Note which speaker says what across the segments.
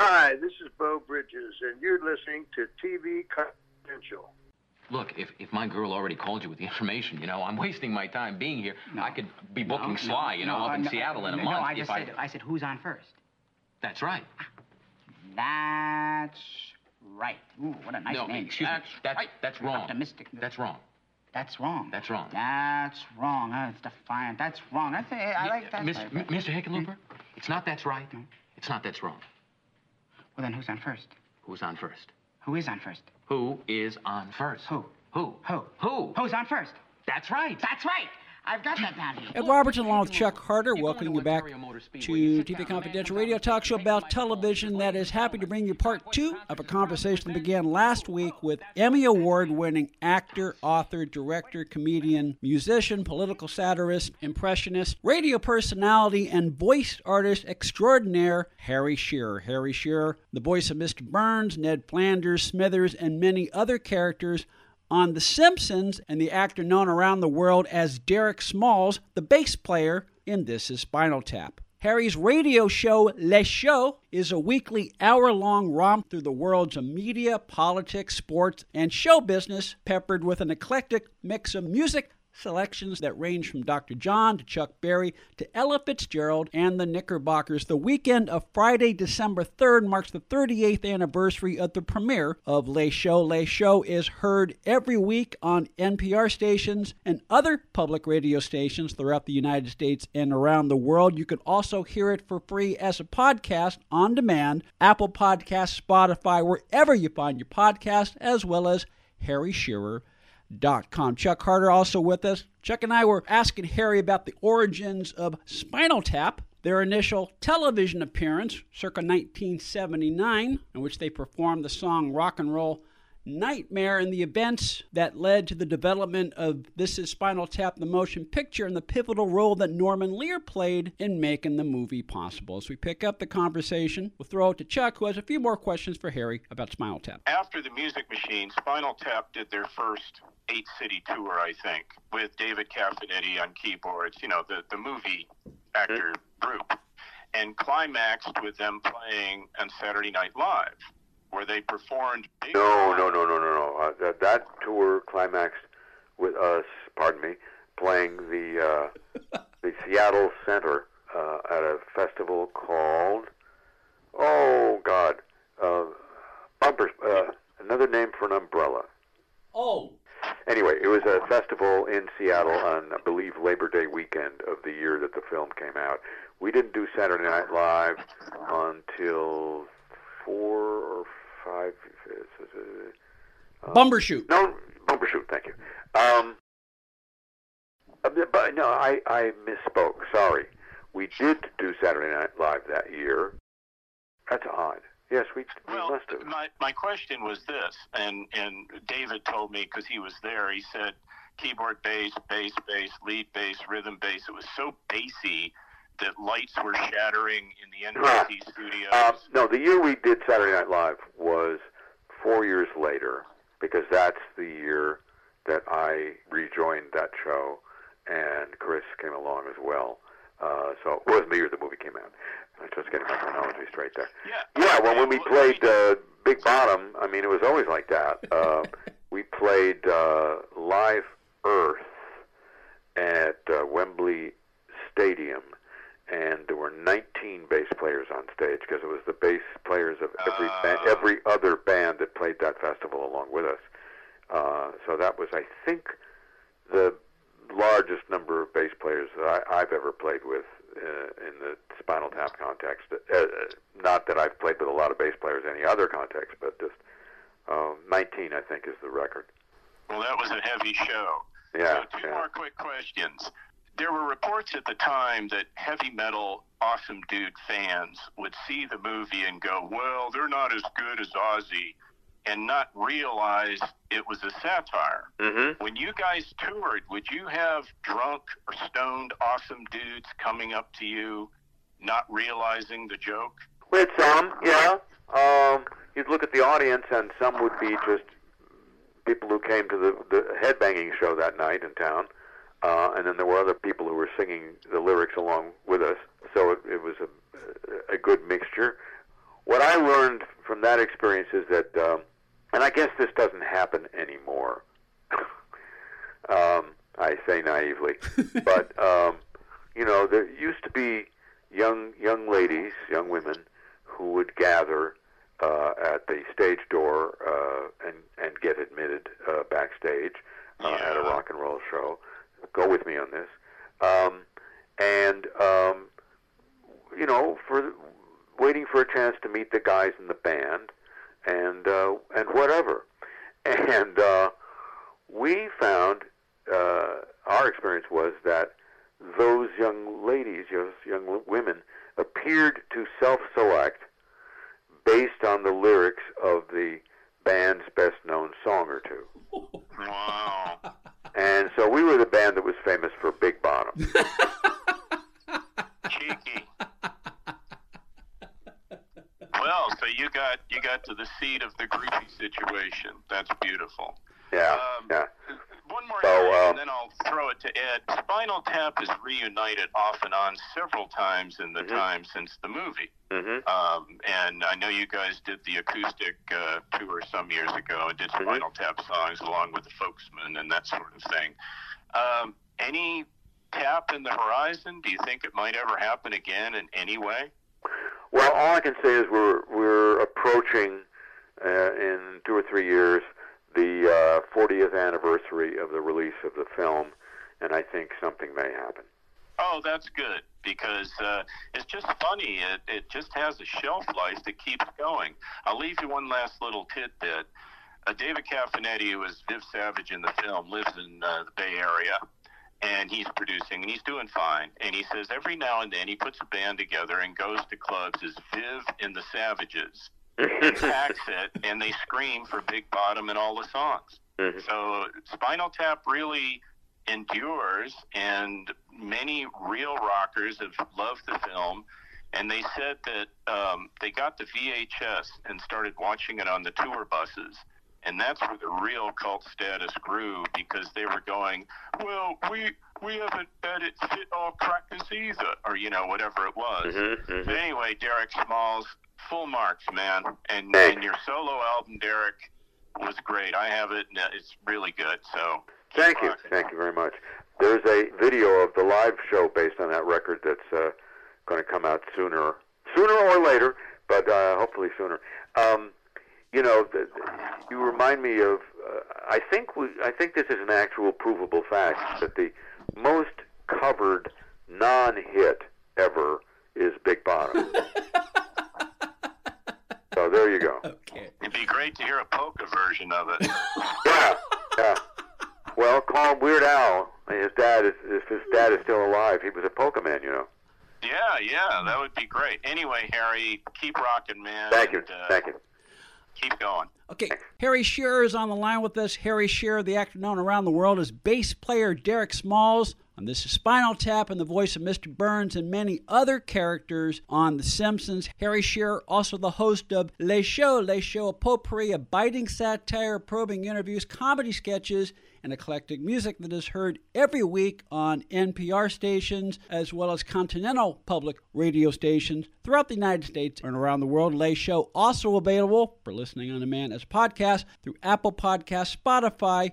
Speaker 1: Hi, this is Bo Bridges, and you're listening to TV Confidential.
Speaker 2: Look, if, if my girl already called you with the information, you know, I'm wasting my time being here.
Speaker 3: No.
Speaker 2: I could be booking
Speaker 3: No,
Speaker 2: Sly, you know,
Speaker 3: no,
Speaker 2: up in
Speaker 3: no,
Speaker 2: Seattle in a
Speaker 3: no,
Speaker 2: month.
Speaker 3: No, I
Speaker 2: if
Speaker 3: just
Speaker 2: I...
Speaker 3: said, I said, who's on first?
Speaker 2: That's right.
Speaker 3: That's right. Ooh, what a nice
Speaker 2: no,
Speaker 3: name.
Speaker 2: excuse
Speaker 3: That's
Speaker 2: me. That's,
Speaker 3: right.
Speaker 2: that's wrong.
Speaker 3: Optimistic.
Speaker 2: That's wrong.
Speaker 3: That's wrong.
Speaker 2: That's wrong.
Speaker 3: That's wrong. Huh? It's defiant. That's wrong. That's, I like that.
Speaker 2: Miss,
Speaker 3: right.
Speaker 2: Mr. Hickenlooper, it's not that's right. It's not that's wrong.
Speaker 3: Well, then who's on first?
Speaker 2: Who's on first?
Speaker 3: Who is on first?
Speaker 2: Who is on first?
Speaker 3: Who?
Speaker 2: Who?
Speaker 3: Who?
Speaker 2: Who?
Speaker 3: Who's on first?
Speaker 2: That's right.
Speaker 3: That's right. I've got that down here.
Speaker 4: Ed Robertson, along with Chuck Harder, welcoming you back
Speaker 2: Ontario Motor Speedway.
Speaker 4: to TV Confidential Radio Talk Show about television that is happy to bring you part two of a conversation that began last week with Emmy Award winning actor, author, director, comedian, musician, political satirist, impressionist, radio personality, and voice artist extraordinaire Harry Shearer. Harry Shearer, the voice of Mr. Burns, Ned Flanders, Smithers, and many other characters on The Simpsons, and the actor known around the world as Derek Smalls, the bass player in This Is Spinal Tap. Harry's radio show, Le Show, is a weekly hour long romp through the worlds of media, politics, sports, and show business, peppered with an eclectic mix of music selections that range from Dr. John to Chuck Berry to Ella Fitzgerald and the Knickerbockers. The weekend of Friday, December 3rd marks the 38th anniversary of the premiere of Le Show. Le Show is heard every week on NPR stations and other public radio stations throughout the United States and around the world. You can also hear it for free as a podcast on demand, Apple Podcasts, Spotify, wherever you find your podcast, as well as Harry Shearer com. Chuck Harder also with us. Chuck and I were asking Harry about the origins of Spinal Tap, their initial television appearance, circa 1979, in which they performed the song Rock and Roll Nightmare, and the events that led to the development of This Is Spinal Tap, the motion picture, and the pivotal role that Norman Lear played in making the movie possible. As we pick up the conversation, we'll throw it to Chuck, who has a few more questions for Harry about Spinal Tap.
Speaker 5: After the Music Machine, Spinal Tap did their first eight city tour, I think, with David Caffinetti on keyboards, you know, the, the movie actor group, and climaxed with them playing on Saturday Night Live, where they performed. big
Speaker 6: No, no, no, no, no, no. Uh, that that tour climaxed with us. Pardon me, playing the uh, the Seattle Center uh, at a festival called Oh God, uh, bumper. Uh, another name for an umbrella.
Speaker 4: Oh,
Speaker 6: Anyway, it was a festival in Seattle on, I believe, Labor Day weekend of the year that the film came out. We didn't do Saturday Night Live until four or five.
Speaker 4: Bumbershoot.
Speaker 6: No, Bumbershoot. Thank you. Um, uh, but no, I I misspoke. Sorry. We did do Saturday Night Live that year. That's odd. Yes, we, we
Speaker 5: Well,
Speaker 6: must have.
Speaker 5: my, my question was this, and, and David told me because he was there, he said keyboard bass, bass, bass, lead bass, rhythm bass. It was so bassy that lights were shattering in the NBC studios.
Speaker 6: Uh, no, the year we did Saturday Night Live was four years later because that's the year that I rejoined that show, and Chris came along as well. Uh, so it wasn't the year the movie came out. I'm just getting my chronology straight there.
Speaker 5: yeah,
Speaker 6: Yeah, well, when we played uh, Big Bottom, I mean, it was always like that. Uh, we played uh, Live Earth at uh, Wembley Stadium, and there were 19 bass players on stage because it was the bass players of every band,
Speaker 5: Ah.
Speaker 6: every other band that played that festival along with us. Uh, so that was, I think, the largest number of bass players that I, I've ever played with uh, in the Spinal Tap context. Uh, uh, not that I've played with a lot of bass players in any other context, but just uh, 19, I think, is the record.
Speaker 5: well, that was a heavy show.
Speaker 6: Yeah,
Speaker 5: So two
Speaker 6: yeah.
Speaker 5: more quick questions. There were reports at the time that heavy metal awesome dude fans would see the movie and go, "Well, they're not as good as Ozzy," and not realize it was a satire.
Speaker 6: Mm-hmm.
Speaker 5: When you guys toured, would you have drunk or stoned awesome dudes coming up to you, not realizing the joke?
Speaker 6: Had some, yeah. Um, you'd look at the audience, and some would be just people who came to the, the headbanging show that night in town, uh, and then there were other people who were singing the lyrics along with us. So it, it was a, a good mixture. what I learned from that experience is that, um, and I guess this doesn't happen anymore. um, I say naively, but um, you know, there used to be young young ladies, young women, who would gather uh, at the stage door uh, and and get admitted uh, backstage uh, at a rock and roll show. Go with me on this, um, and um, you know, for waiting for a chance to meet the guys in the band, and uh, and whatever, and uh, we found uh, our experience was that those young ladies, those young women, appeared to self-select based on the lyrics of the band's best-known song or two.
Speaker 5: Wow.
Speaker 6: And so we were the band that was famous for Big Bottom.
Speaker 5: Cheeky. Well, so you got you got to the seed of the groupie situation. That's beautiful.
Speaker 6: Yeah,
Speaker 5: Um,
Speaker 6: yeah.
Speaker 5: One more
Speaker 6: So,
Speaker 5: thing,
Speaker 6: uh,
Speaker 5: and then I'll throw it to Ed. Spinal Tap is reunited off and on several times in the
Speaker 6: Mhm.
Speaker 5: time since the movie.
Speaker 6: Mm-hmm.
Speaker 5: Um, and I know you guys did the acoustic uh, tour some years ago and did Spinal Tap songs along with the Folksmen and that sort of thing. Um, any tap in the horizon? Do you think it might ever happen again in any way?
Speaker 6: Well, all I can say is we're we're approaching uh, in two or three years the uh, 40th anniversary of the release of the film, and I think something may happen.
Speaker 5: Oh, that's good because uh, it's just funny. It, it just has a shelf life that keeps going. I'll leave you one last little tidbit. Uh, David Caffinetti, who was Viv Savage in the film, lives in uh, the Bay Area, and he's producing, and he's doing fine. And he says every now and then he puts a band together and goes to clubs as Viv and the Savages. packs it, and they scream for Big Bottom and all the songs.
Speaker 6: Mhm.
Speaker 5: So Spinal Tap really endures, and many real rockers have loved the film. And they said that um, they got the VHS and started watching it on the tour buses. And that's where the real cult status grew because they were going, well, we we haven't had it fit our crackers either, or you know whatever it was.
Speaker 6: Mhm, mhm.
Speaker 5: But anyway, Derek Smalls, full marks, man. And, and your solo album, Derek, was great. I have it, and it's really good. So
Speaker 6: Thank you,
Speaker 5: rocking.
Speaker 6: thank you very much. There's a video of the live show based on that record that's uh, going to come out sooner, sooner or later, but uh, hopefully sooner. Um, you know, the, you remind me of. Uh, I think we, I think this is an actual provable fact that the most covered non-hit ever is Big Bottom. so there you go.
Speaker 4: Okay.
Speaker 5: It'd be great to hear a polka version of it.
Speaker 6: Yeah, yeah. Well, call him Weird Al. His dad is if his dad is still alive. He was a polka man, you know.
Speaker 5: yeah, yeah, that would be great. Anyway, Harry, keep rocking, man.
Speaker 6: Thank you,
Speaker 5: and, uh,
Speaker 6: thank you.
Speaker 5: Keep going.
Speaker 4: Okay, Harry Shearer is on the line with us. Harry Shearer, the actor known around the world as bass player Derek Smalls. And this is Spinal Tap and the voice of Mr. Burns and many other characters on The Simpsons. Harry Shearer, also the host of Les Shows, Les Shows, a potpourri of biting satire, probing interviews, comedy sketches, and eclectic music that is heard every week on NPR stations as well as continental public radio stations throughout the United States and around the world. Le Show also available for listening on demand as podcast through Apple Podcasts, Spotify,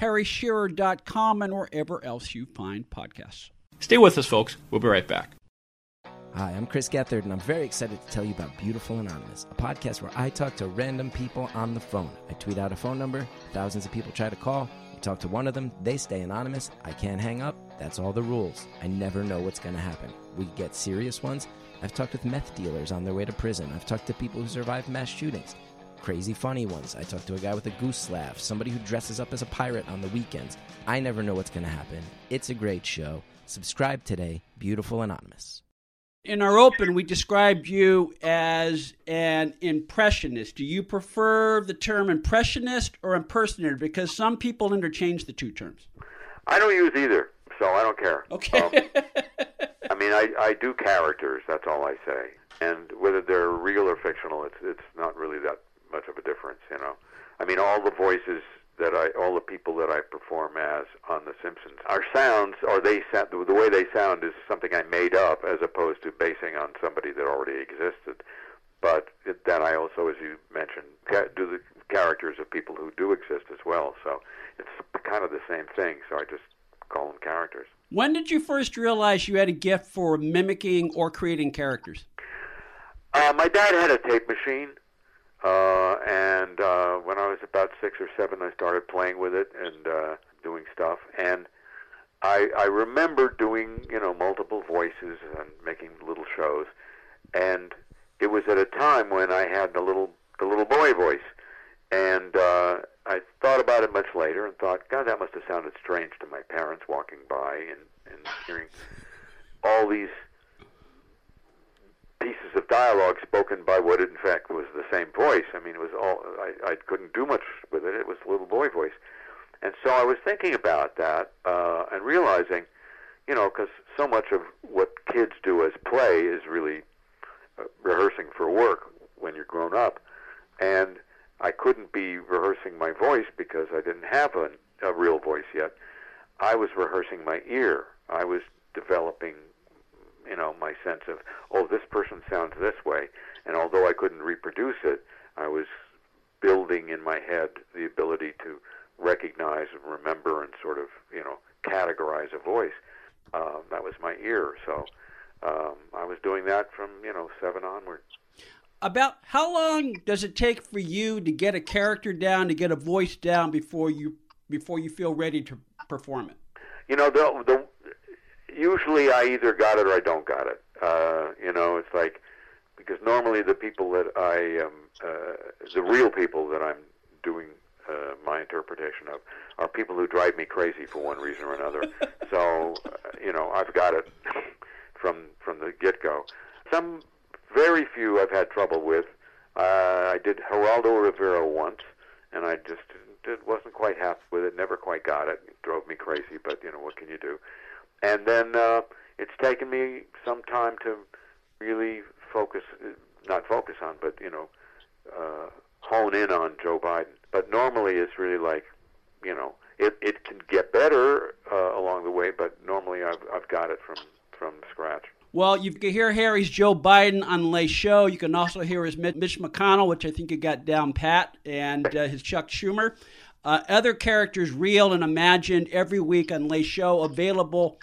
Speaker 4: harryshearer.com, and wherever else you find podcasts.
Speaker 7: Stay with us, folks. We'll be right back.
Speaker 8: Hi, I'm Chris Gethard, and I'm very excited to tell you about Beautiful Anonymous, a podcast where I talk to random people on the phone. I tweet out a phone number, thousands of people try to call. You talk to one of them, they stay anonymous. I can't hang up. That's all the rules. I never know what's going to happen. We get serious ones. I've talked with meth dealers on their way to prison. I've talked to people who survived mass shootings. Crazy funny ones. I talked to a guy with a goose laugh, somebody who dresses up as a pirate on the weekends. I never know what's going to happen. It's a great show. Subscribe today, Beautiful Anonymous.
Speaker 4: In our open, we described you as an impressionist. Do you prefer the term impressionist or impersonator? Because some people interchange the two terms.
Speaker 6: I don't use either, so I don't care.
Speaker 4: Okay.
Speaker 6: Um, I mean, I, I do characters. That's all I say. And whether they're real or fictional, it's it's not really that much of a difference, you know. I mean, all the voices that I, all the people that I perform as on The Simpsons, our sounds, or they sound, the way they sound is something I made up, as opposed to basing on somebody that already existed. but it, then I also, as you mentioned, ca- do the characters of people who do exist as well. So it's kind of the same thing. So I just call them characters.
Speaker 4: When did you first realize you had a gift for mimicking or creating characters?
Speaker 6: Uh, my dad had a tape machine, uh, and uh, when I was about six or seven, I started playing with it and uh, doing stuff. And I, I remember doing, you know, multiple voices and making little shows. And it was at a time when I had the little the little boy voice, and uh, I thought about it much later and thought, God, that must have sounded strange to my parents walking by and, and hearing all these pieces of dialogue spoken by what in fact was the same voice. I mean, it was all I, I couldn't do much with it. It was a little boy voice, and so I was thinking about that uh, and realizing, you know, because so much of what kids do as play is really uh, rehearsing for work when you're grown up, and I couldn't be rehearsing my voice because I didn't have a, a real voice yet. I was rehearsing my ear. I was developing you know my sense of oh this person sounds this way. And although i couldn't reproduce it i was building in my head the ability to recognize and remember and sort of you know categorize a voice. Um, that was my ear. So um, i was doing that from you know seven onward.
Speaker 4: About how long does it take for you to get a character down, to get a voice down before you before you feel ready to perform it?
Speaker 6: you know the the usually I either got it or I don't got it. Uh, you know, it's like because normally the people that I um, uh, the real people that I'm doing uh, my interpretation of are people who drive me crazy for one reason or another. so uh, you know, I've got it from from the get go. Some very few I've had trouble with. Uh, I did Geraldo Rivera once, and I just did, wasn't quite happy with it. Never quite got it. It drove me crazy, but you know what can you do? And then uh, it's taken me some time to really focus, not focus on, but you know, uh, hone in on Joe Biden. But normally, it's really like, you know, it it can get better uh, along the way, but normally I've I've got it from from scratch.
Speaker 4: Well, you can hear Harry's Joe Biden on Le Show. You can also hear his Mitch McConnell, which I think you got down pat, and uh, his Chuck Schumer. Uh, other characters, real and imagined, every week on Le Show, available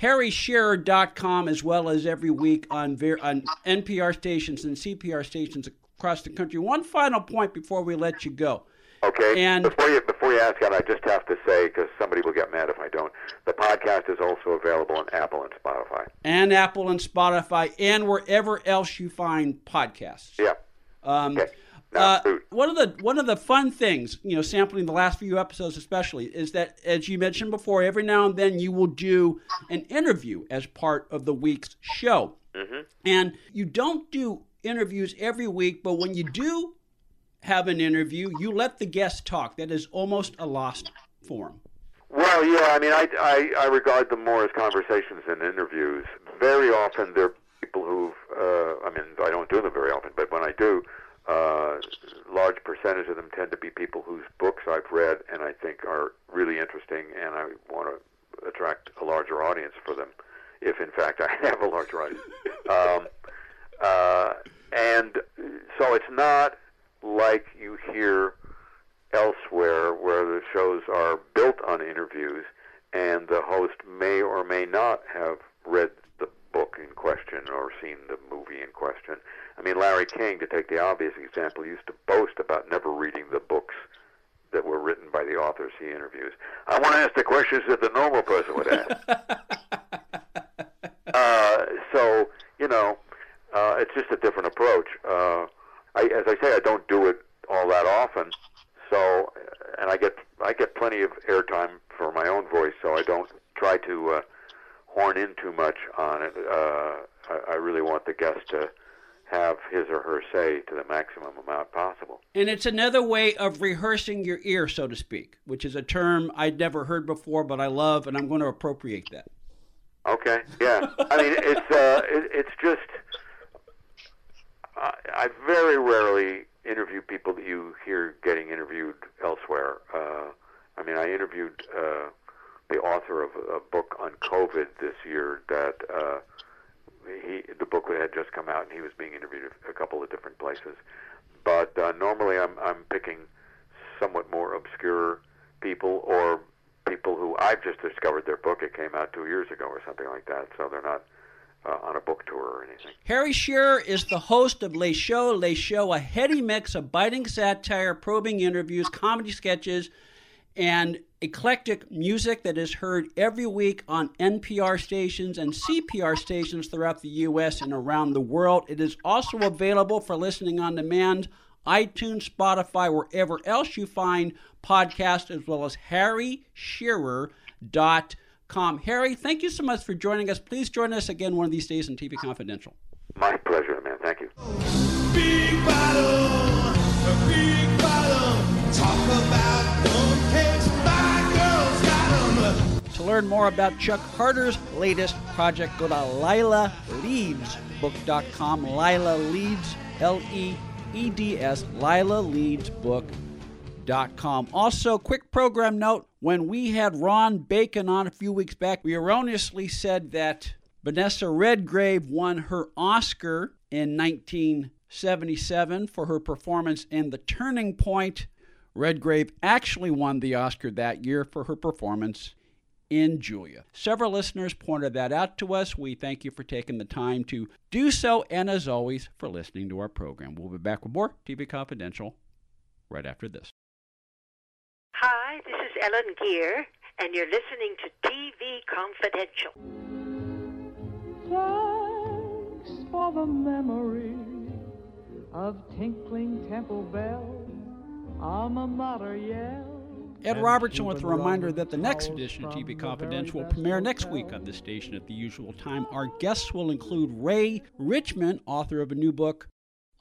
Speaker 4: harryshearer.com as well as every week on, ver- on NPR stations and CPR stations across the country. One final point before we let you go.
Speaker 6: Okay.
Speaker 4: And-
Speaker 6: before you before you ask that, I just have to say because somebody will get mad if I don't. The podcast is also available on Apple and Spotify.
Speaker 4: And Apple and Spotify and wherever else you find podcasts.
Speaker 6: Yeah.
Speaker 4: Um,
Speaker 6: Okay.
Speaker 4: Uh, one of the one of the fun things, you know, sampling the last few episodes especially, is that as you mentioned before, every now and then you will do an interview as part of the week's show,
Speaker 6: Mm-hmm.
Speaker 4: and you don't do interviews every week, but when you do have an interview, you let the guest talk. That is almost a lost form.
Speaker 6: Well, yeah. I mean, I, I I regard them more as conversations than interviews. Very often, they're people who've. Uh, I mean, I don't do them very often, but when I do, uh, large percentage of them tend to be people whose books I've read and I think are really interesting, and I want to attract a larger audience for them, if in fact I have a larger audience. Um, uh, and so it's not like you hear elsewhere where the shows are built on interviews and the host may or may not have read book in question or seen the movie in question. I mean, Larry King, to take the obvious example, used to boast about never reading the books that were written by the authors he interviews. I want to ask the questions that the normal person would ask. uh, so, you know, uh, it's just a different approach. Uh, I, as I say, I don't do it all that often. So, and I get I get plenty of airtime for my own voice, so I don't try to uh, horn in too much on it. Uh, I, I really want the guest to have his or her say to the maximum amount possible.
Speaker 4: And it's another way of rehearsing your ear, so to speak, which is a term I'd never heard before, but I love, and I'm going to appropriate that.
Speaker 6: Okay. Yeah. I mean, it's uh, it, it's just I, I very rarely interview people that you hear getting interviewed elsewhere. Uh, I mean, I interviewed uh, the author of a book on COVID this year that uh, he the book had just come out and he was being interviewed a couple of different places. But uh, normally I'm I'm picking somewhat more obscure people or people who I've just discovered their book. It came out two years ago or something like that, so they're not uh, on a book tour or anything.
Speaker 4: Harry Shearer is the host of Le Show. Le Show, a heady mix of biting satire, probing interviews, comedy sketches, and eclectic music that is heard every week on NPR stations and CPR stations throughout the U.S. and around the world. It is also available for listening on demand, iTunes, Spotify, wherever else you find podcasts, as well as harryshearer.com. Harry, thank you so much for joining us. Please join us again one of these days on TV Confidential.
Speaker 6: My pleasure, man. Thank you.
Speaker 4: Learn more about Chuck Harder's latest project, go to LilaLeedsBook.com. Lila Leeds, L E E D S, LilaLeedsBook.com. Also, quick program note when we had Ron Bacon on a few weeks back, we erroneously said that Vanessa Redgrave won her Oscar in 1977 for her performance in The Turning Point. Redgrave actually won the Oscar that year for her performance in Julia. Several listeners pointed that out to us. We thank you for taking the time to do so, and as always, for listening to our program. We'll be back with more TV Confidential right after this.
Speaker 9: Hi, this is Ellen Gear, and you're listening to TV Confidential.
Speaker 10: Thanks for the memory of tinkling temple bells, alma mater yell.
Speaker 4: Ed Robertson with a reminder that the next edition of TV Confidential will premiere next week on this station at the usual time. Our guests will include Ray Richmond, author of a new book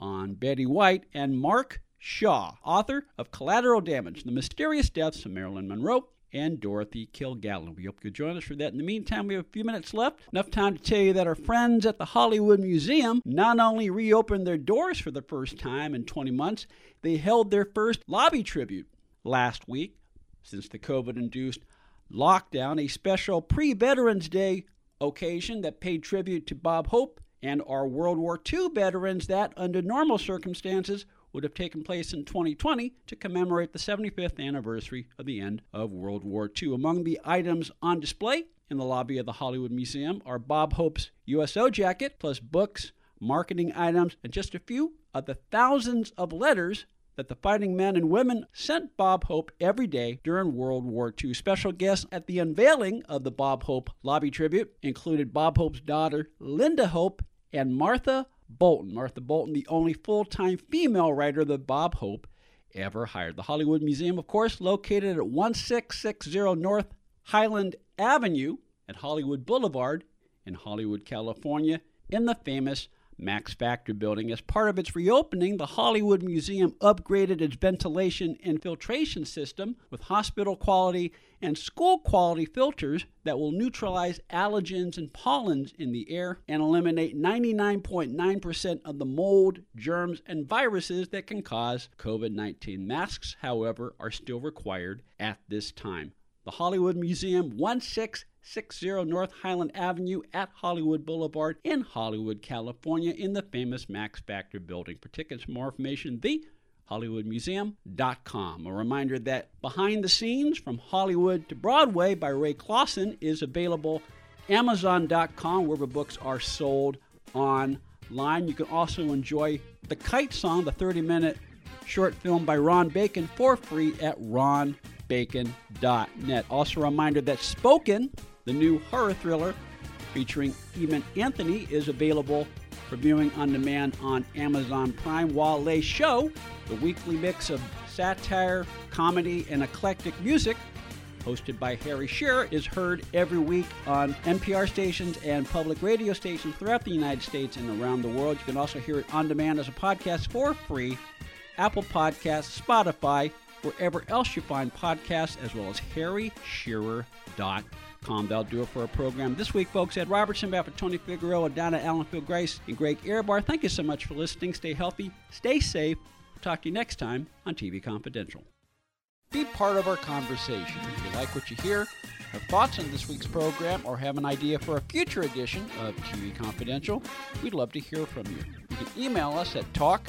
Speaker 4: on Betty White, and Mark Shaw, author of Collateral Damage The Mysterious Deaths of Marilyn Monroe and Dorothy Kilgallen. We hope you'll join us for that. In the meantime, we have a few minutes left. Enough time to tell you that our friends at the Hollywood Museum not only reopened their doors for the first time in 20 months, they held their first lobby tribute last week since the COVID induced lockdown, a special pre Veterans Day occasion that paid tribute to Bob Hope and our World War II veterans that, under normal circumstances, would have taken place in 2020 to commemorate the 75th anniversary of the end of World War II. Among the items on display in the lobby of the Hollywood Museum are Bob Hope's USO jacket, plus books, marketing items, and just a few of the thousands of letters that the fighting men and women sent Bob Hope every day during World War II. Special guests at the unveiling of the Bob Hope Lobby Tribute included Bob Hope's daughter, Linda Hope, and Martha Bolton. Martha Bolton, the only full time female writer that Bob Hope ever hired. The Hollywood Museum, of course, located at 1660 North Highland Avenue at Hollywood Boulevard in Hollywood, California, in the famous Max Factor building. As part of its reopening, the Hollywood Museum upgraded its ventilation and filtration system with hospital quality and school quality filters that will neutralize allergens and pollens in the air and eliminate 99.9% of the mold, germs, and viruses that can cause COVID 19. Masks, however, are still required at this time. The Hollywood Museum, 1660 North Highland Avenue at Hollywood Boulevard in Hollywood, California, in the famous Max Factor building. For tickets, more information, the HollywoodMuseum.com. A reminder that Behind the Scenes from Hollywood to Broadway by Ray Clausen is available Amazon.com, where the books are sold online. You can also enjoy The Kite Song, the 30 minute short film by Ron Bacon, for free at ronbacon.net. Also, a reminder that Spoken, the new horror thriller featuring Evan Anthony, is available for viewing on demand on Amazon Prime, while Le Show, the weekly mix of satire, comedy, and eclectic music, hosted by Harry Shearer, is heard every week on NPR stations and public radio stations throughout the United States and around the world. You can also hear it on demand as a podcast for free, Apple Podcasts, Spotify, wherever else you find podcasts, as well as harryshearer.com. That'll do it for our program this week, folks. Ed Robertson, back for Tony Figueroa, Donna Allenfield Grace, and Greg Ehrbar. Thank you so much for listening. Stay healthy, stay safe. We'll talk to you next time on TV Confidential. Be part of our conversation. If you like what you hear, Have thoughts on this week's program or have an idea for a future edition of TV Confidential? We'd love to hear from you. You can email us at talk